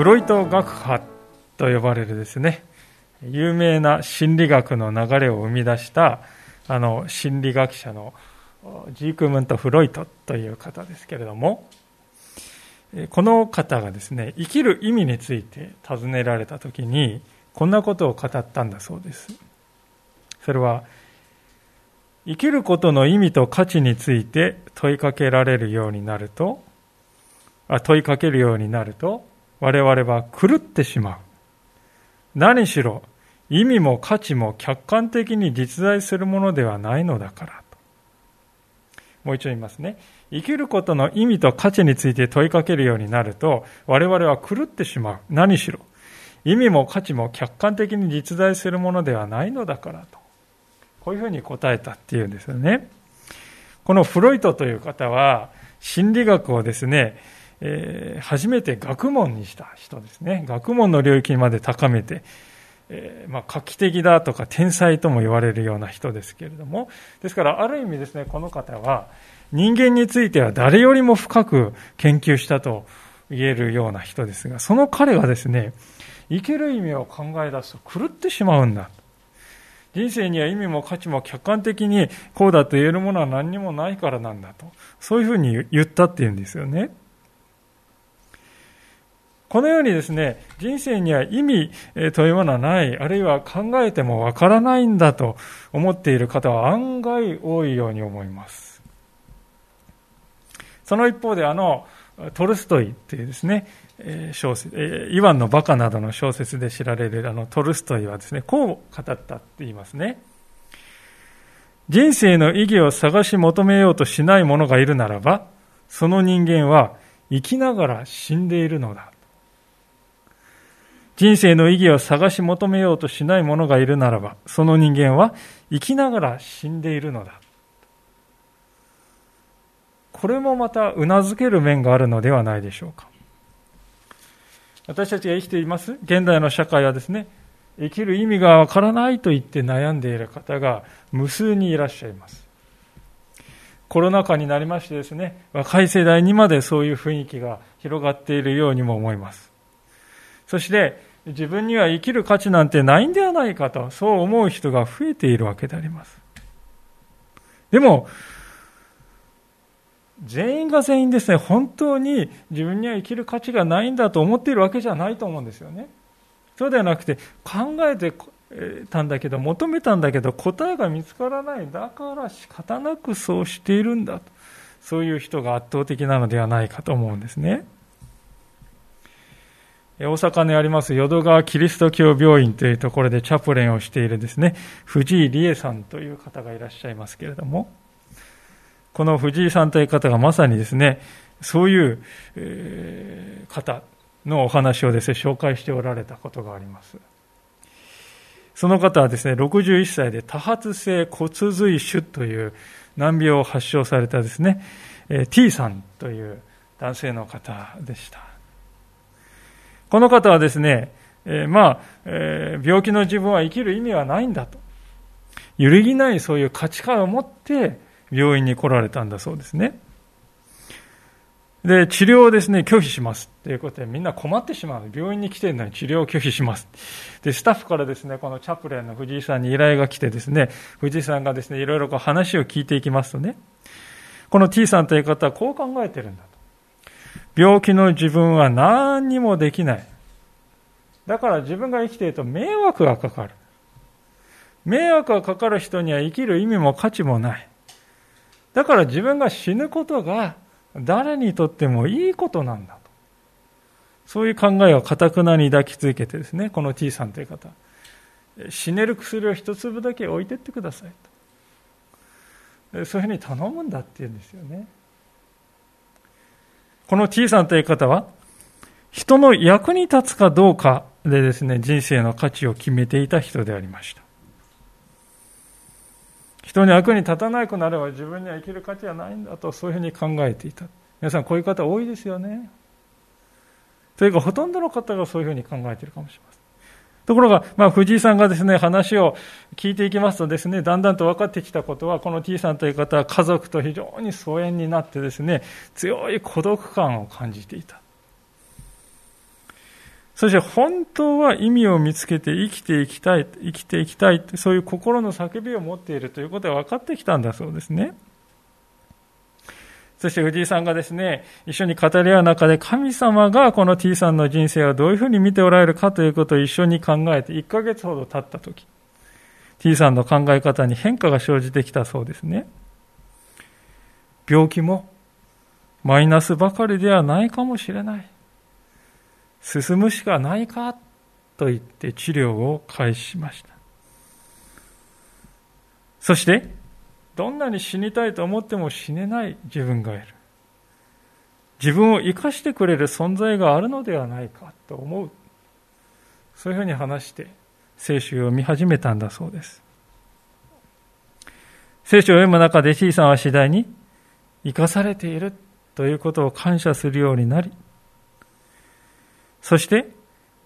フロイト学派と呼ばれるですね、有名な心理学の流れを生み出したあの心理学者のジークムント・フロイトという方ですけれども、この方がですね、生きる意味について尋ねられたときに、こんなことを語ったんだそうです。それは、生きることの意味と価値について問いかけられるようになると、あ問いかけるようになると、我々は狂ってしまう。何しろ、意味も価値も客観的に実在するものではないのだからと。もう一度言いますね。生きることの意味と価値について問いかけるようになると、我々は狂ってしまう。何しろ、意味も価値も客観的に実在するものではないのだからと。こういうふうに答えたっていうんですよね。このフロイトという方は、心理学をですね、えー、初めて学問にした人ですね。学問の領域まで高めて、えー、まあ、画期的だとか天才とも言われるような人ですけれども、ですからある意味ですね、この方は人間については誰よりも深く研究したと言えるような人ですが、その彼がですね、生きる意味を考え出すと狂ってしまうんだ。人生には意味も価値も客観的にこうだと言えるものは何にもないからなんだと。そういうふうに言ったっていうんですよね。このようにですね、人生には意味というものはない、あるいは考えてもわからないんだと思っている方は案外多いように思います。その一方であの、トルストイというですね、小説、イワンのバカなどの小説で知られるあのトルストイはですね、こう語ったって言いますね。人生の意義を探し求めようとしない者がいるならば、その人間は生きながら死んでいるのだ。人生の意義を探し求めようとしない者がいるならば、その人間は生きながら死んでいるのだ。これもまた頷ける面があるのではないでしょうか。私たちが生きています現代の社会はですね、生きる意味がわからないと言って悩んでいる方が無数にいらっしゃいます。コロナ禍になりましてですね、若い世代にまでそういう雰囲気が広がっているようにも思います。そして、自分には生きる価値なんてないんではないかと、そう思う人が増えているわけであります。でも、全員が全員ですね、本当に自分には生きる価値がないんだと思っているわけじゃないと思うんですよね。そうではなくて、考えてたんだけど、求めたんだけど、答えが見つからない。だから仕方なくそうしているんだと。そういう人が圧倒的なのではないかと思うんですね。大阪にあります淀川キリスト教病院というところでチャプレンをしているですね、藤井理恵さんという方がいらっしゃいますけれども、この藤井さんという方がまさにですね、そういう、えー、方のお話をですね、紹介しておられたことがあります。その方はですね、61歳で多発性骨髄腫という難病を発症されたですね、T さんという男性の方でした。この方はですね、えー、まあ、えー、病気の自分は生きる意味はないんだと。揺るぎないそういう価値観を持って病院に来られたんだそうですね。で、治療をですね、拒否しますということで、みんな困ってしまう。病院に来てるのに治療を拒否します。で、スタッフからですね、このチャプレンの藤井さんに依頼が来てですね、藤井さんがですね、いろいろこう話を聞いていきますとね、この T さんという方はこう考えてるんだと。病気の自分は何にもできない。だから自分が生きていると迷惑がかかる。迷惑がかかる人には生きる意味も価値もない。だから自分が死ぬことが誰にとってもいいことなんだと。そういう考えをかたくなに抱き続けてですね、この T さんという方。死ねる薬を一粒だけ置いてってくださいと。そういうふうに頼むんだって言うんですよね。この T さんという方は、人の役に立つかどうかでですね、人生の価値を決めていた人でありました。人に悪に立たなくなれば自分には生きる価値はないんだとそういうふうに考えていた。皆さんこういう方多いですよね。というかほとんどの方がそういうふうに考えているかもしれません。ところが、まあ、藤井さんがですね、話を聞いていきますとですね、だんだんと分かってきたことは、この T さんという方は家族と非常に疎遠になってですね、強い孤独感を感じていた。そして本当は意味を見つけて生きていきたい、生きていきたい、そういう心の叫びを持っているということが分かってきたんだそうですね。そして藤井さんがですね、一緒に語り合う中で神様がこの T さんの人生をどういうふうに見ておられるかということを一緒に考えて1ヶ月ほど経った時、T さんの考え方に変化が生じてきたそうですね。病気もマイナスばかりではないかもしれない。進むしかないかと言って治療を開始しました。そして、どんなに死にたいと思っても死ねない自分がいる。自分を生かしてくれる存在があるのではないかと思う。そういうふうに話して聖書を読み始めたんだそうです。聖書を読む中で T さんは次第に生かされているということを感謝するようになり、そして、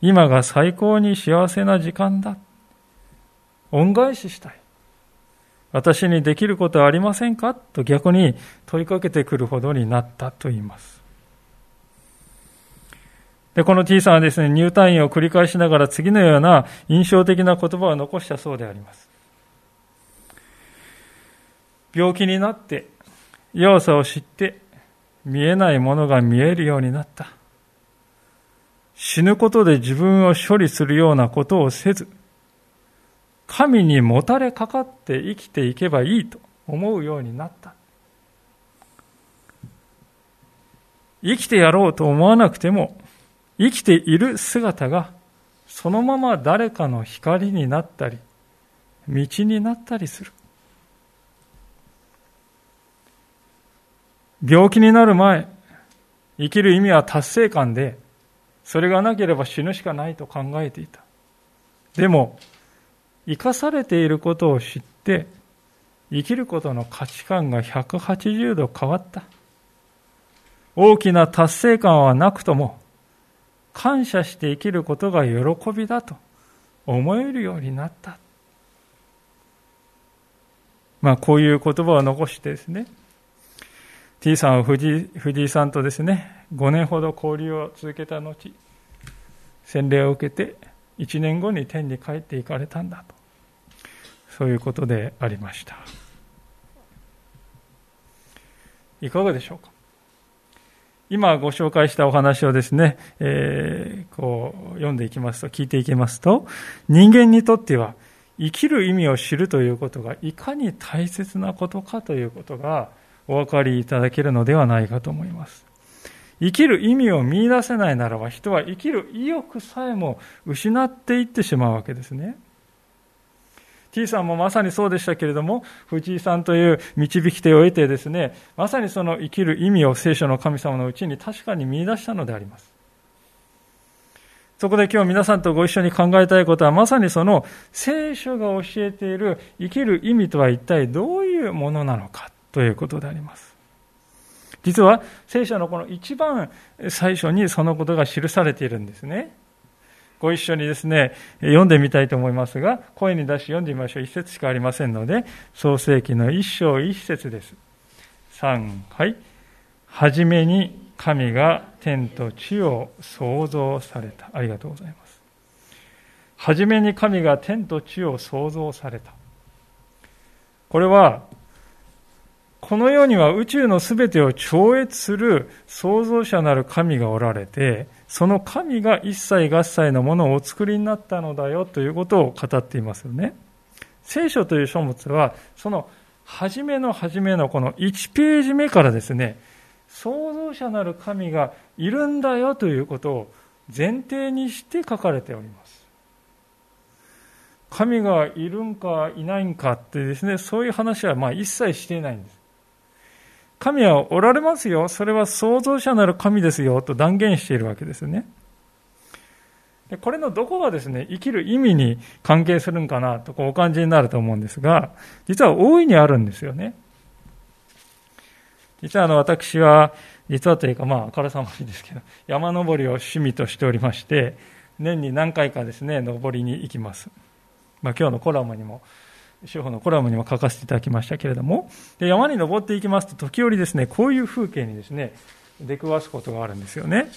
今が最高に幸せな時間だ。恩返ししたい。私にできることはありませんか？と逆に問いかけてくるほどになったと言います。で、この T さんはですね、入退院を繰り返しながら次のような印象的な言葉を残したそうであります。病気になって、弱さを知って、見えないものが見えるようになった。死ぬことで自分を処理するようなことをせず、神にもたれかかって生きていけばいいと思うようになった。生きてやろうと思わなくても、生きている姿がそのまま誰かの光になったり、道になったりする。病気になる前、生きる意味は達成感で、それがなければ死ぬしかないと考えていた。でも、生かされていることを知って、生きることの価値観が180度変わった。大きな達成感はなくとも、感謝して生きることが喜びだと思えるようになった。まあ、こういう言葉を残してですね、T さんは藤井さんとですね、5年ほど交流を続けた後、洗礼を受けて1年後に天に帰っていかれたんだと。そういうことでありました。いかがでしょうか？今ご紹介したお話をですね、えー、こう読んでいきますと、聞いていきますと、人間にとっては生きる意味を知るということがいかに大切なことかということがお分かりいただけるのではないかと思います。生きる意味を見出せないならば人は生きる意欲さえも失っていってしまうわけですね。T さんもまさにそうでしたけれども、藤井さんという導き手を得てですね、まさにその生きる意味を聖書の神様のうちに確かに見出したのであります。そこで今日皆さんとご一緒に考えたいことはまさにその聖書が教えている生きる意味とは一体どういうものなのかということであります。実は聖書のこの一番最初にそのことが記されているんですね。ご一緒にですね、読んでみたいと思いますが、声に出して読んでみましょう。一節しかありませんので、創世記の一章一節です。3、はい。はじめに神が天と地を創造された。ありがとうございます。はじめに神が天と地を創造された。これは、この世には宇宙のすべてを超越する創造者なる神がおられて、その神が一切合切のものをお作りになったのだよということを語っていますよね。聖書という書物は、その初めの初めのこの1ページ目からですね、創造者なる神がいるんだよということを前提にして書かれております。神がいるんかいないんかってですね、そういう話はまあ一切していないんです。神はおられますよ。それは創造者なる神ですよ。と断言しているわけですね。これのどこがですね、生きる意味に関係するんかなとこうお感じになると思うんですが、実は大いにあるんですよね。実はあの私は、実はというかまあ、あからさまにですけど、山登りを趣味としておりまして、年に何回かですね、登りに行きます。まあ今日のコラムにも、司法のコラムにも書かせていただきましたけれども、で山に登っていきますと、時折ですね、こういう風景にですね、出くわすことがあるんですよね。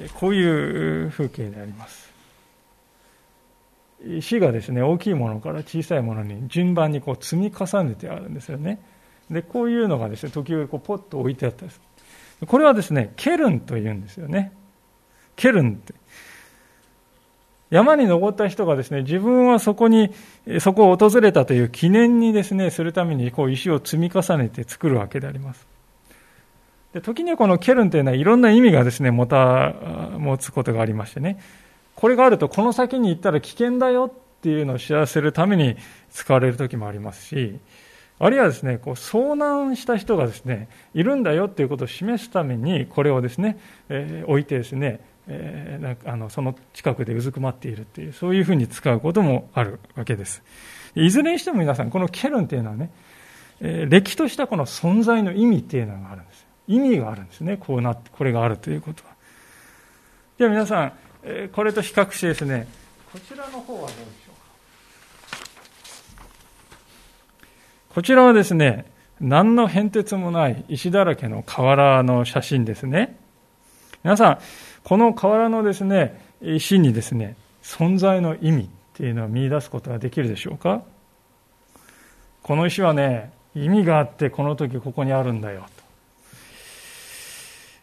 えこういう風景であります。石がですね、大きいものから小さいものに順番にこう積み重ねてあるんですよね。で、こういうのがですね、時折こうポッと置いてあったんです。これはですね、ケルンというんですよね。ケルンって。山に登った人がですね、自分はそこに、そこを訪れたという記念にですね、するためにこう石を積み重ねて作るわけであります。で時にはこのケルンというのはいろんな意味がですね、持た、持つことがありましてね、これがあるとこの先に行ったら危険だよっていうのを知らせるために使われる時もありますし、あるいはですね、こう遭難した人がですね、いるんだよっていうことを示すために、これをですね、えー、置いてですね、えー、なんかあのその近くでうずくまっているっていう、そういうふうに使うこともあるわけです。いずれにしても皆さん、このケルンっていうのはね、えー、歴としたこの存在の意味っていうのがあるんです。意味があるんですね。こうな、これがあるということは。では皆さん、えこれと比較してですね、こちらの方はどうでしょうか。こちらはですね、何の変哲もない石だらけの河原の写真ですね。皆さん、この河原のですね、石にですね、存在の意味っていうのを見出すことができるでしょうか？この石はね、意味があってこの時ここにあるんだよ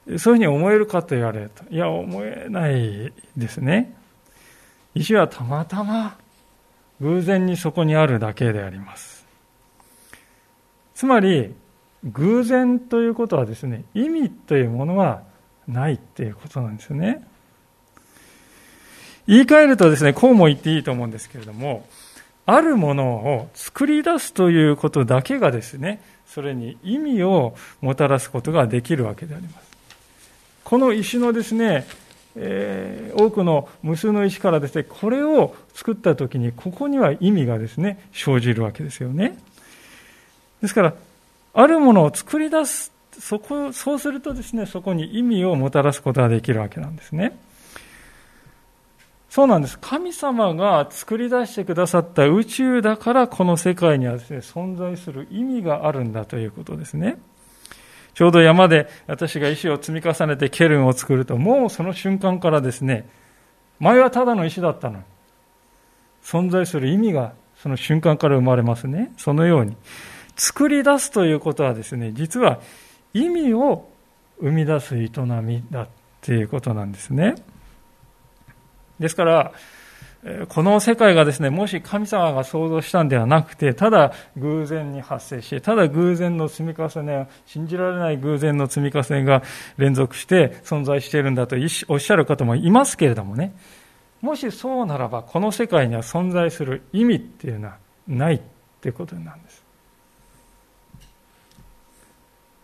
と。そういうふうに思えるかと言われると。いや、思えないですね。石はたまたま偶然にそこにあるだけであります。つまり、偶然ということはですね、意味というものはないっていうことなんですよね。言い換えるとですね、こうも言っていいと思うんですけれども、あるものを作り出すということだけがですね、それに意味をもたらすことができるわけであります。この石のですね、えー、多くの無数の石からですね、これを作った時に、ここには意味がですね、生じるわけですよね。ですから、あるものを作り出す、そこ、そうするとですね、そこに意味をもたらすことができるわけなんですね。そうなんです。神様が作り出してくださった宇宙だから、この世界にはですね、存在する意味があるんだということですね。ちょうど山で私が石を積み重ねてケルンを作ると、もうその瞬間からですね、前はただの石だったのに、存在する意味がその瞬間から生まれますね。そのように。作り出すということはですね、実は意味を生み出す営みだっていうことなんですね。ですから、この世界がですね、もし神様が創造したんではなくて、ただ偶然に発生して、ただ偶然の積み重ね、信じられない偶然の積み重ねが連続して存在しているんだとおっしゃる方もいますけれどもね、もしそうならば、この世界には存在する意味っていうのはないってことなんです。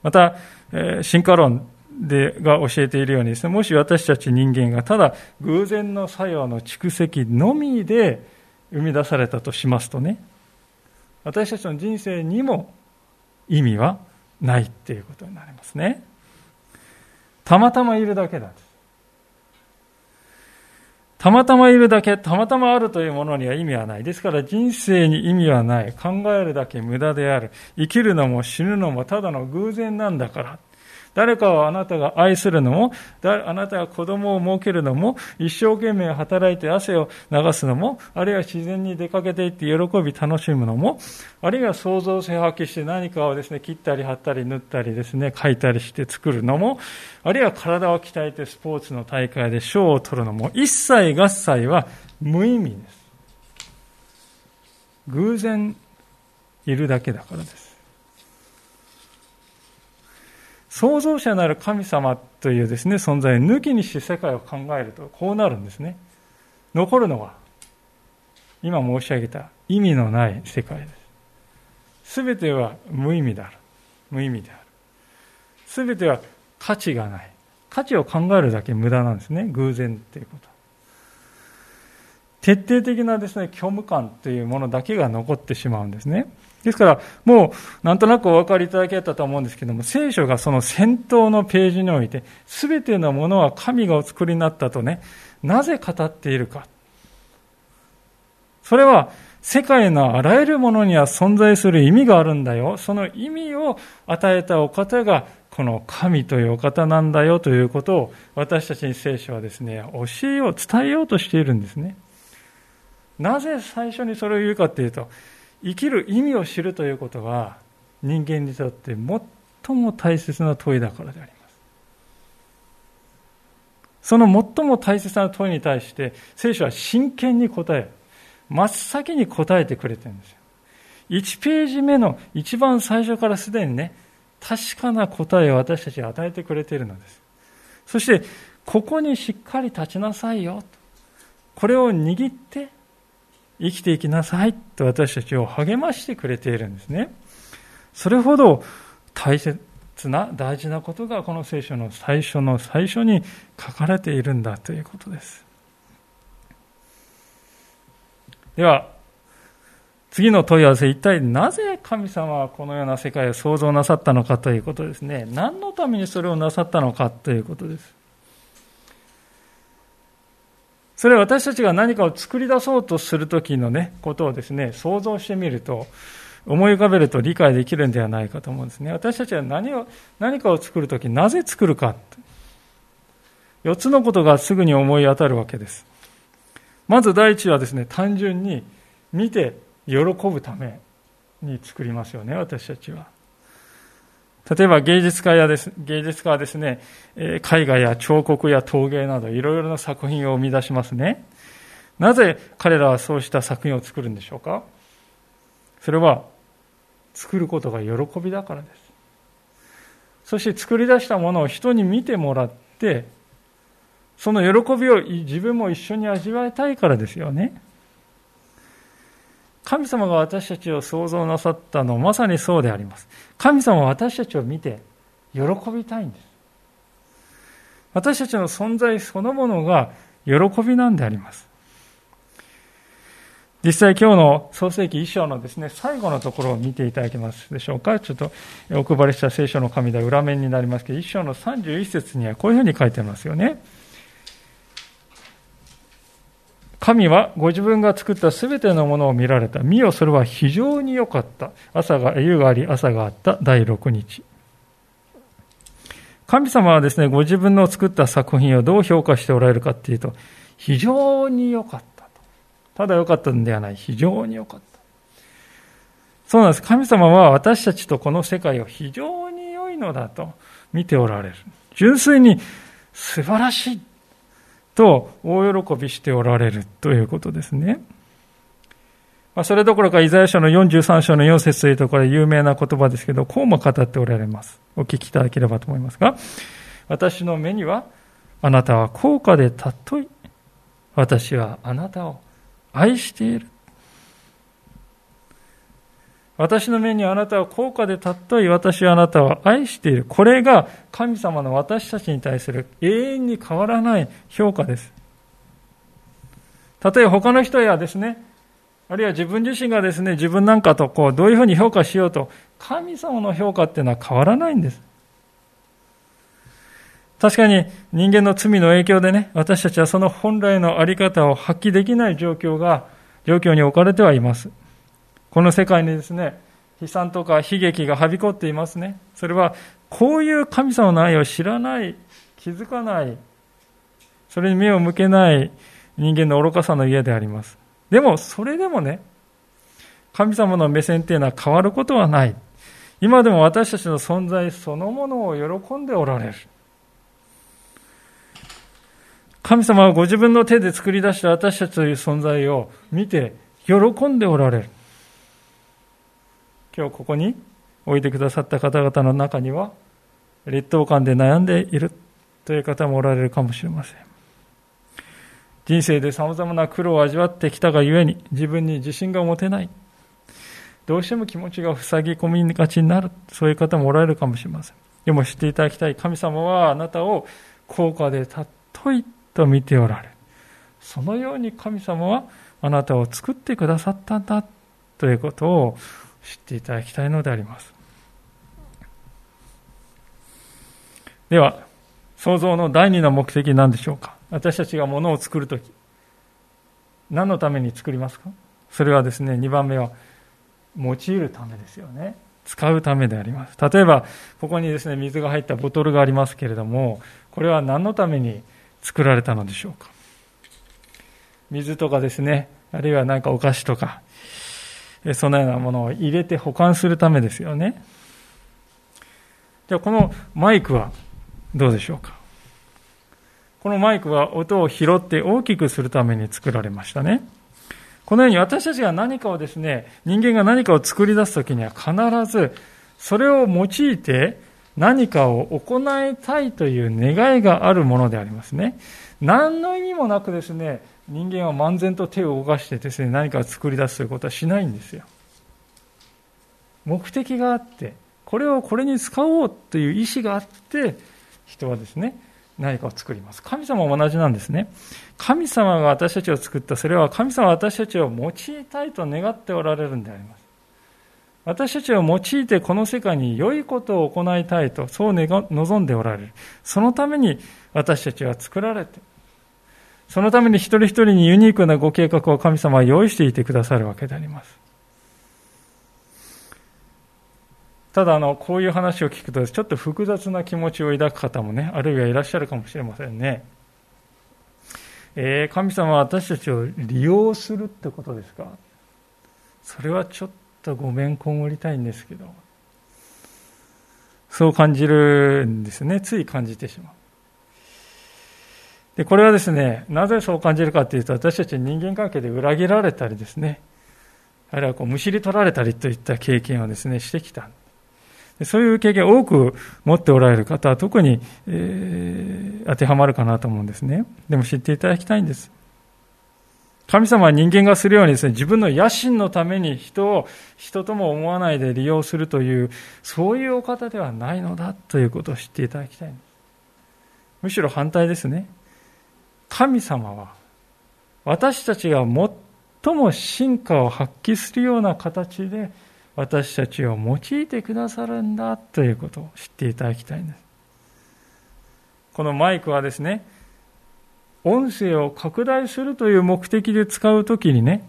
また、進化論でが教えているようにですね、もし私たち人間がただ偶然の作用の蓄積のみで生み出されたとしますとね、私たちの人生にも意味はないっていうことになりますね。たまたまいるだけだ。たまたまいるだけ、たまたまあるというものには意味はない。ですから人生に意味はない。考えるだけ無駄である。生きるのも死ぬのもただの偶然なんだから。誰かをあなたが愛するのも、あなたが子供を設けるのも、一生懸命働いて汗を流すのも、あるいは自然に出かけていって喜び楽しむのも、あるいは創造性を発揮して何かをですね、切ったり貼ったり縫ったりですね、書いたりして作るのも、あるいは体を鍛えてスポーツの大会で賞を取るのも、一切合切は無意味です。偶然いるだけだからです。創造者なる神様というですね、存在を抜きにして世界を考えると、こうなるんですね。残るのは、今申し上げた意味のない世界です。すべては無意味である。無意味である。すべては価値がない。価値を考えるだけ無駄なんですね。偶然っていうこと。徹底的なですね、虚無感というものだけが残ってしまうんですね。ですから、もう、なんとなくお分かりいただけたと思うんですけども、聖書がその先頭のページにおいて、すべてのものは神がお作りになったとね、なぜ語っているか。それは、世界のあらゆるものには存在する意味があるんだよ。その意味を与えたお方が、この神というお方なんだよということを、私たちに聖書はですね、教えよう、伝えようとしているんですね。なぜ最初にそれを言うかっていうと、生きる意味を知るということは、人間にとって最も大切な問いだからであります。その最も大切な問いに対して、聖書は真剣に答え。真っ先に答えてくれてるんですよ。1ページ目の一番最初からすでにね、確かな答えを私たちに与えてくれているのです。そして、ここにしっかり立ちなさいよと。これを握って生きていきなさいと私たちを励ましてくれているんですね。それほど大切な大事なことがこの聖書の最初の最初に書かれているんだということです。では、次の問い合わせ、一体なぜ神様はこのような世界を創造なさったのかということですね。何のためにそれをなさったのかということです。それは私たちが何かを作り出そうとするときのね、ことをですね、想像してみると、思い浮かべると理解できるんではないかと思うんですね。私たちは何を、何かを作るとき、なぜ作るか。4つのことがすぐに思い当たるわけです。まず第一はですね、単純に見て喜ぶために作りますよね、私たちは。例えば芸術家やです芸術家はですね、絵画や彫刻や陶芸などいろいろな作品を生み出しますね。なぜ彼らはそうした作品を作るんでしょうか？それは作ることが喜びだからです。そして作り出したものを人に見てもらってその喜びを自分も一緒に味わいたいからですよね。神様が私たちを創造なさったのまさにそうであります。神様は私たちを見て喜びたいんです。私たちの存在そのものが喜びなんであります。実際今日の創世記一章のですね、最後のところを見ていただけますでしょうか。ちょっとお配りした聖書の紙では裏面になりますけど、一章の31節にはこういうふうに書いてますよね。神はご自分が作ったすべてのものを見られた。見よ、それは非常に良かった。朝が、夕があり、朝があった第6日。神様はですね、ご自分の作った作品をどう評価しておられるかっていうと、非常に良かったと。ただ良かったんではない。非常に良かった。そうなんです。神様は私たちとこの世界を非常に良いのだと見ておられる。純粋に素晴らしい。と大喜びしておられるということですね。まあ、それどころか、イザヤ書の43章の4節というところで有名な言葉ですけど、こうも語っておられます。お聞きいただければと思いますが、私の目には、あなたは高価で尊い。私はあなたを愛している。私の目にあなたは高価で尊い私はあなたを愛している。これが神様の私たちに対する永遠に変わらない評価です。例えば他の人やですね、あるいは自分自身がですね、自分なんかとこう、どういうふうに評価しようと、神様の評価っていうのは変わらないんです。確かに人間の罪の影響でね、私たちはその本来のあり方を発揮できない状況が、状況に置かれてはいます。この世界にですね、悲惨とか悲劇がはびこっていますね。それは、こういう神様の愛を知らない、気づかない、それに目を向けない人間の愚かさの家であります。でも、それでもね、神様の目線っていうのは変わることはない。今でも私たちの存在そのものを喜んでおられる。神様はご自分の手で作り出した私たちという存在を見て喜んでおられる。今日ここに置いてくださった方々の中には、劣等感で悩んでいるという方もおられるかもしれません。人生で様々な苦労を味わってきたがゆえに、自分に自信が持てない。どうしても気持ちが塞ぎ込みがちになる。そういう方もおられるかもしれません。でも知っていただきたい神様はあなたを高価で尊いと見ておられる。そのように神様はあなたを作ってくださったんだということを知っていただきたいのであります。では、創造の第二の目的何でしょうか私たちが物を作るとき、何のために作りますか？それはですね、2番目は、用いるためですよね。使うためであります。例えば、ここにですね、水が入ったボトルがありますけれども、これは何のために作られたのでしょうか？水とかですね、あるいは何かお菓子とか、そのようなものを入れて保管するためですよね。じゃあ、このマイクはどうでしょうか？このマイクは音を拾って大きくするために作られましたね。このように私たちが何かをですね、人間が何かを作り出すときには必ずそれを用いて何かを行いたいという願いがあるものでありますね。何の意味もなくですね、人間は漫然と手を動かしてですね、何かを作り出すということはしないんですよ。目的があって、これをこれに使おうという意思があって、人はですね、何かを作ります。神様も同じなんですね。神様が私たちを作った、それは神様は私たちを用いたいと願っておられるんであります。私たちを用いてこの世界に良いことを行いたいと、そう望んでおられる。そのために私たちは作られて、そのために一人一人にユニークなご計画を神様は用意していてくださるわけであります。ただあの、こういう話を聞くと、ちょっと複雑な気持ちを抱く方もね、あるいはいらっしゃるかもしれませんね。えー、神様は私たちを利用するってことですか？それはちょっとごめんこもりたいんですけど、そう感じるんですね。つい感じてしまう。で、これはですね、なぜそう感じるかというと、私たち人間関係で裏切られたりですね、あるいはこうむしり取られたりといった経験をですね、してきた。そういう経験を多く持っておられる方は特に、えー、当てはまるかなと思うんですね。でも知っていただきたいんです。神様は人間がするようにですね、自分の野心のために人を人とも思わないで利用するという、そういうお方ではないのだということを知っていただきたい。むしろ反対ですね。神様は私たちが最も進化を発揮するような形で私たちを用いてくださるんだということを知っていただきたいんです。このマイクはですね、音声を拡大するという目的で使うときにね、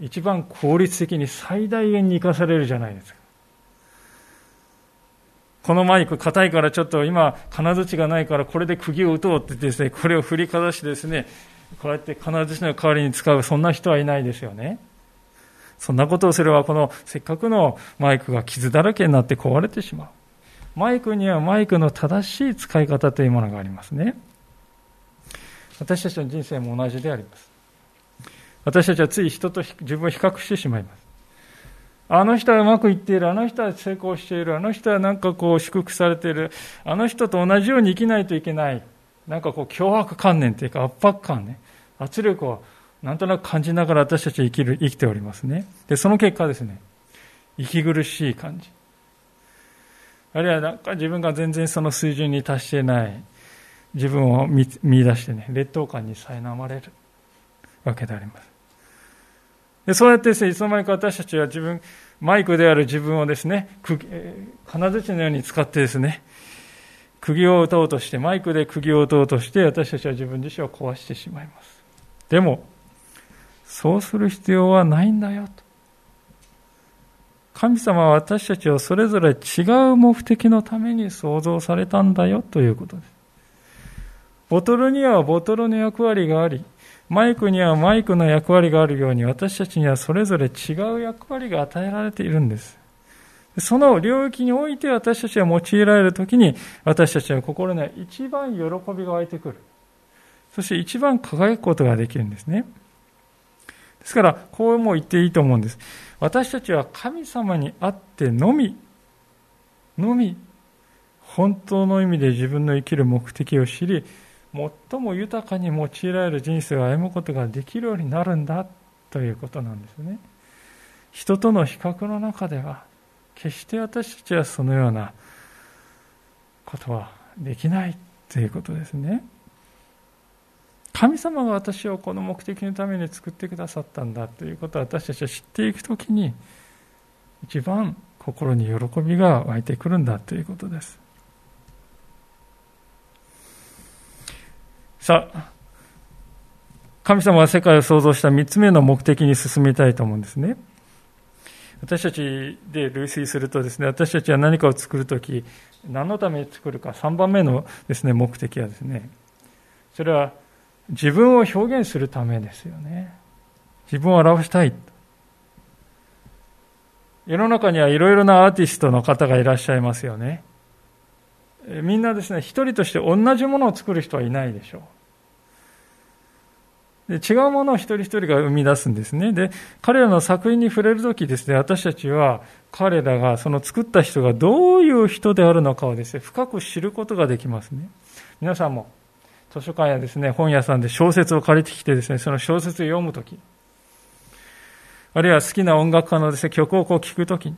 一番効率的に最大限に生かされるじゃないですか。このマイク硬いからちょっと今金槌がないからこれで釘を打とうってですね、これを振りかざしてですね、こうやって金槌の代わりに使う、そんな人はいないですよね。そんなことをすれば、このせっかくのマイクが傷だらけになって壊れてしまう。マイクにはマイクの正しい使い方というものがありますね。私たちの人生も同じであります。私たちはつい人と自分を比較してしまいます。あの人はうまくいっている、あの人は成功している、あの人はなんかこう祝福されている、あの人と同じように生きないといけない。なんかこう脅迫観念というか圧迫感ね、圧力をなんとなく感じながら私たち生きる、生きておりますね。で、その結果ですね、息苦しい感じ。あるいはなんか自分が全然その水準に達してない自分を見見出してね、劣等感に苛まれるわけであります。でそうやってですね、いつの間にか私たちは自分、マイクである自分をですね、金槌のように使ってですね、釘を打とうとして、マイクで釘を打とうとして、私たちは自分自身を壊してしまいます。でも、そうする必要はないんだよと。神様は私たちをそれぞれ違う目的のために創造されたんだよということです。ボトルにはボトルの役割があり、マイクにはマイクの役割があるように私たちにはそれぞれ違う役割が与えられているんです。その領域において私たちが用いられるときに私たちは心には一番喜びが湧いてくる。そして一番輝くことができるんですね。ですから、こうも言っていいと思うんです。私たちは神様にあってのみ、のみ、本当の意味で自分の生きる目的を知り、最も豊かに用いられる人生を歩むことができるようになるんだということなんですね。人との比較の中では、決して私たちはそのようなことはできないということですね。神様が私をこの目的のために作ってくださったんだということを私たちは知っていくときに一番心に喜びが湧いてくるんだということです。さあ、神様が世界を創造した3つ目の目的に進みたいと思うんですね。私たちで類推するとですね、私たちは何かを作るとき、何のために作るか、3番目のですね、目的はですね、それは自分を表現するためですよね。自分を表したい。世の中にはいろいろなアーティストの方がいらっしゃいますよね。みんなですね、一人として同じものを作る人はいないでしょう。で違うものを一人一人が生み出すんですね。で、彼らの作品に触れるときですね、私たちは彼らが、その作った人がどういう人であるのかをですね、深く知ることができますね。皆さんも図書館やですね、本屋さんで小説を借りてきてですね、その小説を読むとき、あるいは好きな音楽家のですね、曲をこう聴くとき、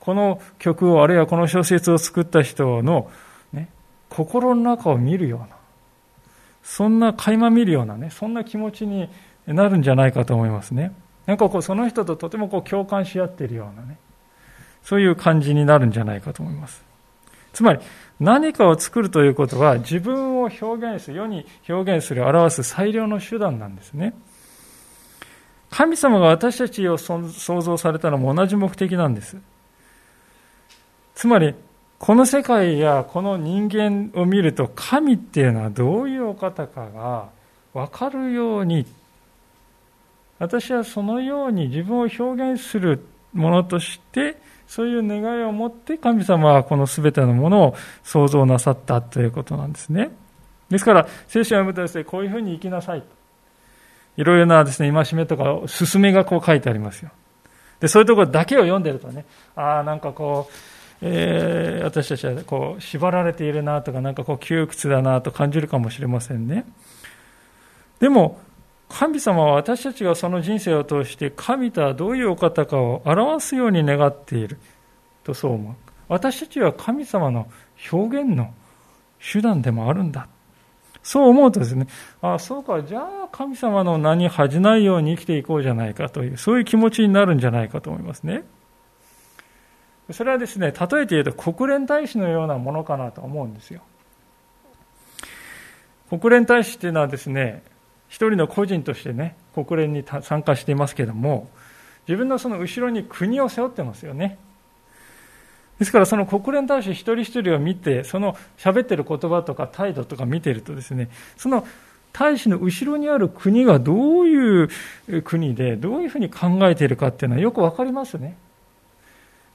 この曲を、あるいはこの小説を作った人の、ね、心の中を見るような、そんな垣間見るようなね、そんな気持ちになるんじゃないかと思いますね。なんかこう、その人ととてもこう共感し合っているようなね、そういう感じになるんじゃないかと思います。つまり、何かを作るということは、自分を表現する、世に表現する、表す最良の手段なんですね。神様が私たちを創造されたのも同じ目的なんです。つまり、この世界やこの人間を見ると、神っていうのはどういうお方かが分かるように、私はそのように自分を表現するものとして、そういう願いを持って神様はこの全てのものを創造なさったということなんですね。ですから、聖書を読むとですね、こういうふうに生きなさいと。いろいろなですね、戒めとか、勧めがこう書いてありますよ。で、そういうところだけを読んでるとね、ああ、なんかこう、えー、私たちはこう縛られているなとか、なんかこう窮屈だなと感じるかもしれませんね。でも、神様は私たちがその人生を通して神とはどういうお方かを表すように願っているとそう思う。私たちは神様の表現の手段でもあるんだ。そう思うとですね、ああ、そうか、じゃあ神様の名に恥じないように生きていこうじゃないかという、そういう気持ちになるんじゃないかと思いますね。それはですね、例えて言うと国連大使のようなものかなと思うんですよ。国連大使っていうのはですね、一人の個人としてね、国連に参加していますけども、自分のその後ろに国を背負ってますよね。ですからその国連大使一人一人を見て、その喋ってる言葉とか態度とか見てるとですね、その大使の後ろにある国がどういう国で、どういうふうに考えているかっていうのはよくわかりますね。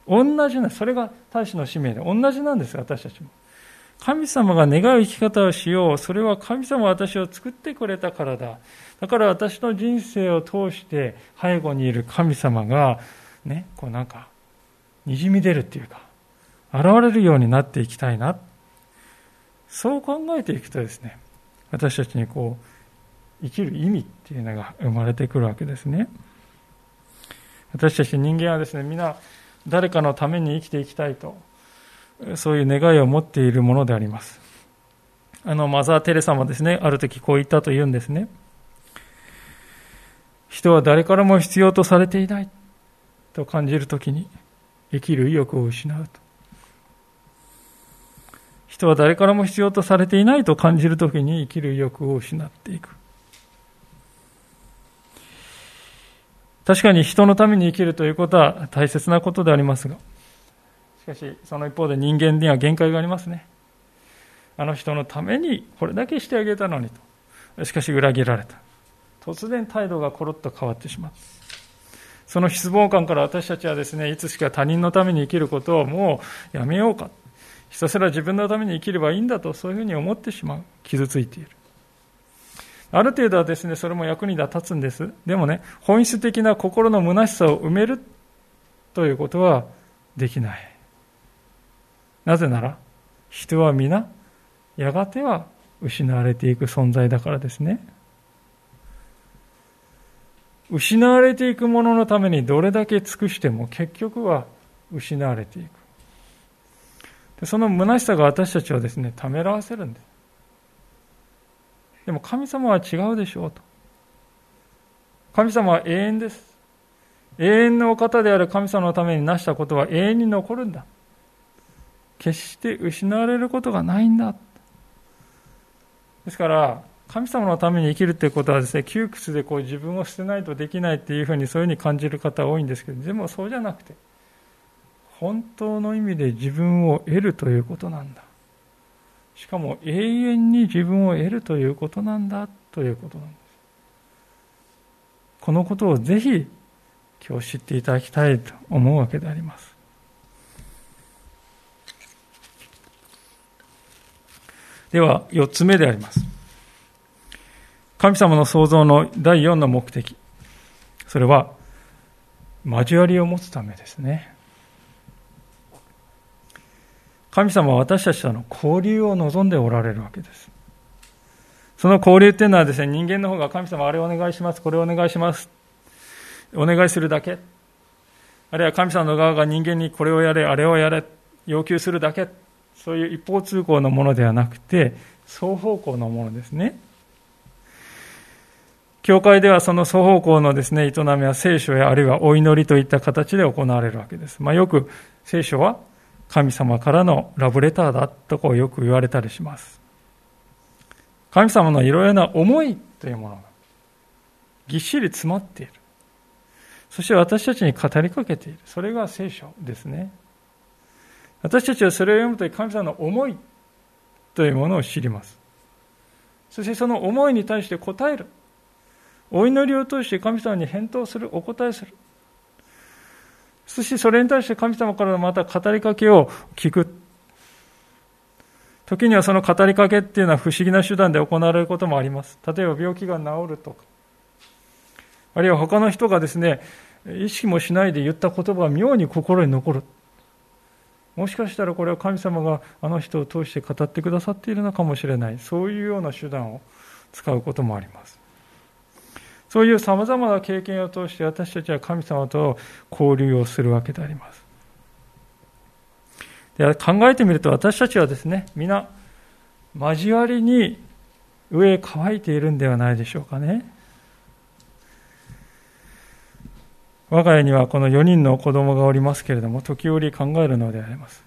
同じな、それが大使の使命で、同じなんです、私たちも。神様が願う生き方をしよう。それは神様が私を作ってくれたからだ。だから私の人生を通して背後にいる神様が、ね、こうなんか、にじみ出るっていうか、現れるようになっていきたいな。そう考えていくとですね、私たちにこう、生きる意味っていうのが生まれてくるわけですね。私たち人間はですね、皆、誰かのために生きていきたいと、そういう願いを持っているものであります。あの、マザー・テレサもですね、ある時こう言ったと言うんですね。人は誰からも必要とされていないと感じるときに生きる意欲を失うと。人は誰からも必要とされていないと感じるときに生きる意欲を失っていく。確かに人のために生きるということは大切なことでありますが、しかしその一方で人間には限界がありますね。あの人のためにこれだけしてあげたのにと。しかし裏切られた。突然態度がコロッと変わってしまう。その失望感から私たちはですね、いつしか他人のために生きることをもうやめようか。ひたすら自分のために生きればいいんだと、そういうふうに思ってしまう。傷ついている。ある程度はですね、それも役に立つんです。でもね、本質的な心の虚しさを埋めるということはできない。なぜなら、人は皆、やがては失われていく存在だからですね。失われていくもののためにどれだけ尽くしても結局は失われていく。でその虚しさが私たちをですね、ためらわせるんです。でも神様は違うでしょうと。神様は永遠です。永遠のお方である神様のために成したことは永遠に残るんだ。決して失われることがないんだ。ですから、神様のために生きるっていうことはですね、窮屈でこう自分を捨てないとできないっていうふうにそういうふうに感じる方多いんですけど、でもそうじゃなくて、本当の意味で自分を得るということなんだ。しかも永遠に自分を得るということなんだということなんです。このことをぜひ今日知っていただきたいと思うわけであります。では、4つ目であります。神様の創造の第4の目的。それは、交わりを持つためですね。神様は私たちとの交流を望んでおられるわけです。その交流っていうのはですね、人間の方が神様あれお願いします、これお願いします、お願いするだけ。あるいは神様の側が人間にこれをやれ、あれをやれ、要求するだけ。そういう一方通行のものではなくて、双方向のものですね。教会ではその双方向のですね、営みは聖書やあるいはお祈りといった形で行われるわけです。まあ、よく聖書は神様からのラブレターだとこうよく言われたりします。神様のいろいろな思いというものがぎっしり詰まっている。そして私たちに語りかけている。それが聖書ですね。私たちはそれを読むと神様の思いというものを知ります。そしてその思いに対して答える。お祈りを通して神様に返答する、お答えする。そしてそれに対して神様からまた語りかけを聞く。時にはその語りかけっていうのは不思議な手段で行われることもあります。例えば病気が治るとか、あるいは他の人がですね、意識もしないで言った言葉が妙に心に残る。もしかしたらこれは神様があの人を通して語ってくださっているのかもしれない。そういうような手段を使うこともあります。そういう様々な経験を通して私たちは神様と交流をするわけであります。で考えてみると私たちはですね、皆、交わりに上へ乾いているんではないでしょうかね。我が家にはこの4人の子供がおりますけれども、時折考えるのであります。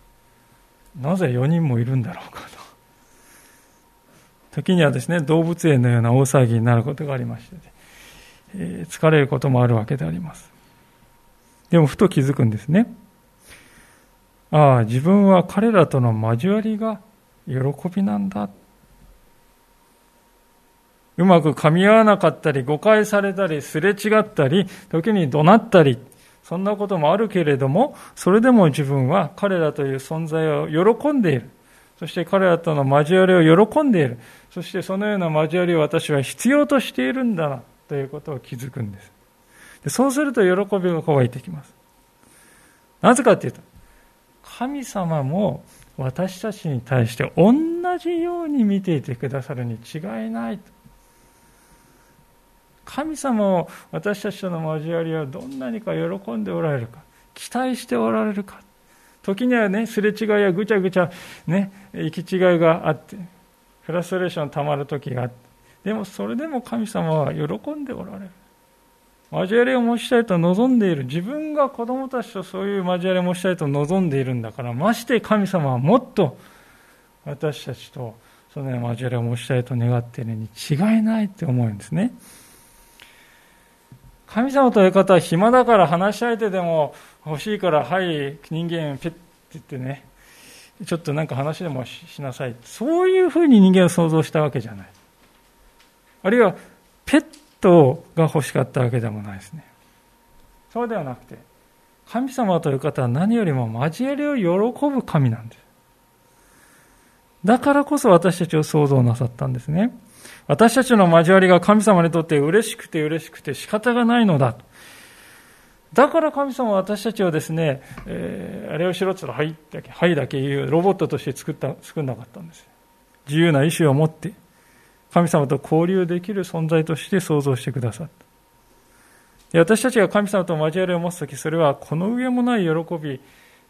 なぜ4人もいるんだろうかと。時にはですね、動物園のような大騒ぎになることがありまして、ね、え疲れることもあるわけであります。でもふと気づくんですね。ああ、自分は彼らとの交わりが喜びなんだ。うまく噛み合わなかったり、誤解されたり、すれ違ったり、時に怒鳴ったり、そんなこともあるけれども、それでも自分は彼らという存在を喜んでいる。そして彼らとの交わりを喜んでいる。そしてそのような交わりを私は必要としているんだな。ということを気づくんです。でそうすると喜びが乾いてきます。なぜかというと、神様も私たちに対して同じように見ていてくださるに違いないと。神様を私たちとの交わりはどんなにか喜んでおられるか、期待しておられるか。時にはね、すれ違いやぐちゃぐちゃ、ね、行き違いがあって、フラストレーションたまる時があって、でもそれでも神様は喜んでおられる。交わりを持ちたいと望んでいる。自分が子供たちとそういう交わりを持ちたいと望んでいるんだから、まして神様はもっと私たちとそのような交わりを持ちたいと願っているに違いないって思うんですね。神様という方は暇だから話し相手でも欲しいから、はい、人間ペッて言ってね、ちょっとなんか話でもしなさい。そういうふうに人間を想像したわけじゃない。あるいはペットが欲しかったわけでもないですね。そうではなくて、神様という方は何よりも交わりを喜ぶ神なんです。だからこそ私たちを創造なさったんですね。私たちの交わりが神様にとって嬉しくて嬉しくて仕方がないのだ。だから神様は私たちをですね、えー、あれをしろって言ったら、はいだけ、はいだけ言うロボットとして作った、作んなかったんです。自由な意志を持って、神様と交流できる存在として創造してくださった。私たちが神様と交わりを持つとき、それはこの上もない喜び、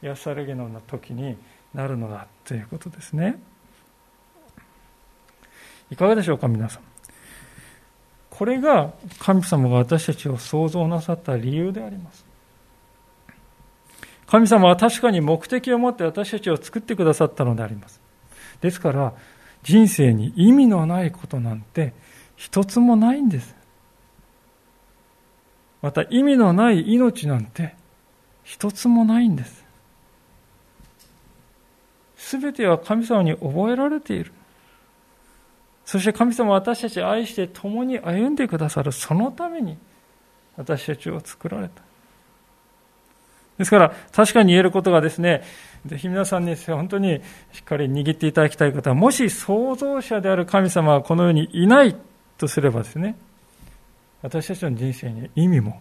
安らぎの時になるのだということですね。いかがでしょうか、皆さん。これが神様が私たちを創造なさった理由であります。神様は確かに目的を持って私たちを作ってくださったのであります。ですから、人生に意味のないことなんて一つもないんです。また意味のない命なんて一つもないんです。すべては神様に覚えられている。そして神様は私たちを愛して共に歩んでくださる。そのために私たちを作られた。ですから、確かに言えることがですね、ぜひ皆さんに本当にしっかり握っていただきたい方は、もし創造者である神様はこの世にいないとすればですね、私たちの人生に意味も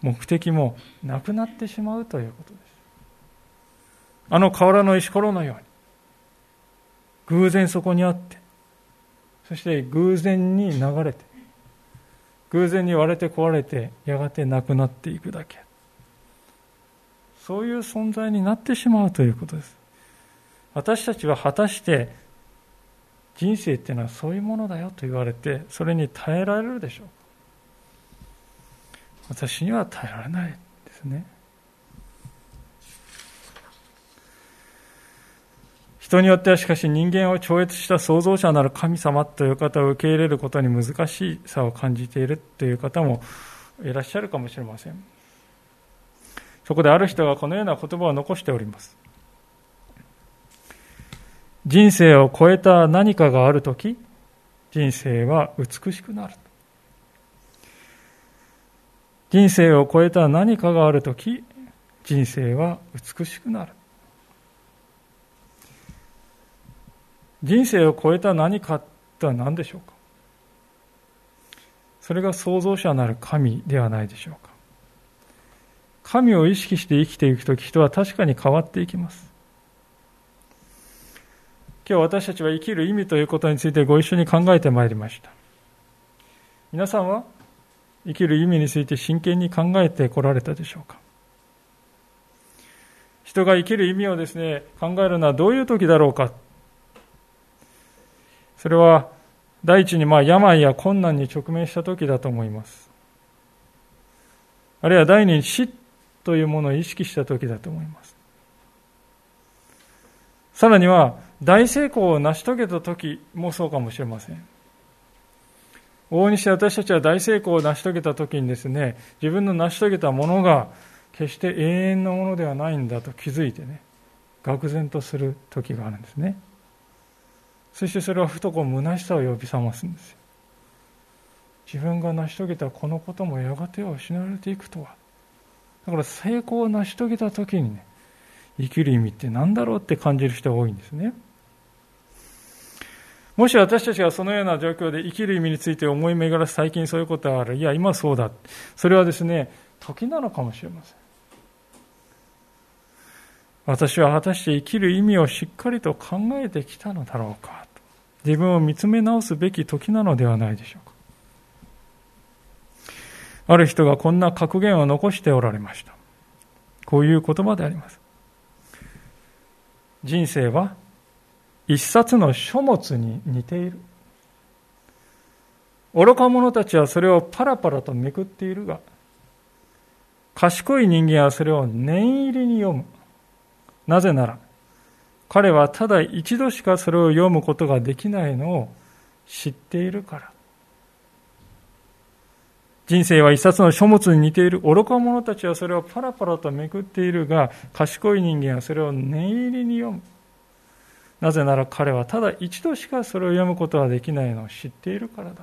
目的もなくなってしまうということです。あの河原の石ころのように、偶然そこにあって、そして偶然に流れて、偶然に割れて壊れて、やがてなくなっていくだけ。そういう存在になってしまうということです。私たちは果たして人生っていうのはそういうものだよと言われて、それに耐えられるでしょうか？私には耐えられないですね。人によってはしかし人間を超越した創造者なる神様という方を受け入れることに難しさを感じているという方もいらっしゃるかもしれません。そこである人がこのような言葉を残しております。人生を超えた何かがあるとき、人生は美しくなる。人生を超えた何かがあるとき、人生は美しくなる。人生を超えた何かとは何でしょうか？それが創造者なる神ではないでしょうか？神を意識して生きていくとき人は確かに変わっていきます。今日私たちは生きる意味ということについてご一緒に考えてまいりました。皆さんは生きる意味について真剣に考えてこられたでしょうか？人が生きる意味をですね考えるのはどういう時だろうか？それは第一にまあ病や困難に直面した時だと思います。あるいは第二に死というものを意識した時だと思います。さらには大成功を成し遂げた時もそうかもしれません。往々にして私たちは大成功を成し遂げた時にですね、自分の成し遂げたものが決して永遠のものではないんだと気づいてね、愕然とする時があるんですね。そしてそれはふとこう虚しさを呼び覚ますんですよ自分が成し遂げたこのこともやがては失われていくとはだから成功を成し遂げた時にね生きる意味って何だろうって感じる人が多いんですね。もし私たちがそのような状況で生きる意味について思い巡らす最近そういうことがある。いや今そうだ。それはですね時なのかもしれません。私は果たして生きる意味をしっかりと考えてきたのだろうか。と自分を見つめ直すべき時なのではないでしょうか。ある人がこんな格言を残しておられました。こういう言葉であります。人生は一冊の書物に似ている。愚か者たちはそれをパラパラとめくっているが、賢い人間はそれを念入りに読む。なぜなら、彼はただ一度しかそれを読むことができないのを知っているから。人生は一冊の書物に似ている愚か者たちはそれをパラパラとめくっているが、賢い人間はそれを念入りに読む。なぜなら彼はただ一度しかそれを読むことができないのを知っているからだ。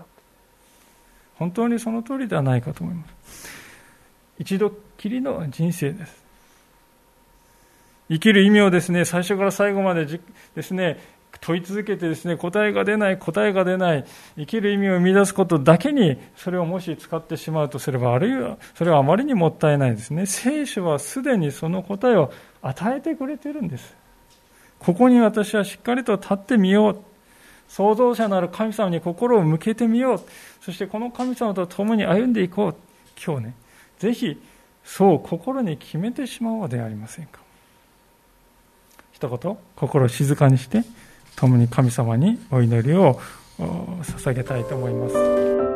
本当にその通りではないかと思います。一度きりの人生です。生きる意味をですね、最初から最後までですね、問い続けてですね、答えが出ない、答えが出ない、生きる意味を生み出すことだけに、それをもし使ってしまうとすれば、あるいは、それはあまりにもったいないですね。聖書はすでにその答えを与えてくれてるんです。ここに私はしっかりと立ってみよう。創造者なる神様に心を向けてみよう。そしてこの神様と共に歩んでいこう。今日ね、ぜひ、そう心に決めてしまおうではありませんか。一言心を静かにして共に神様にお祈りを捧げたいと思います。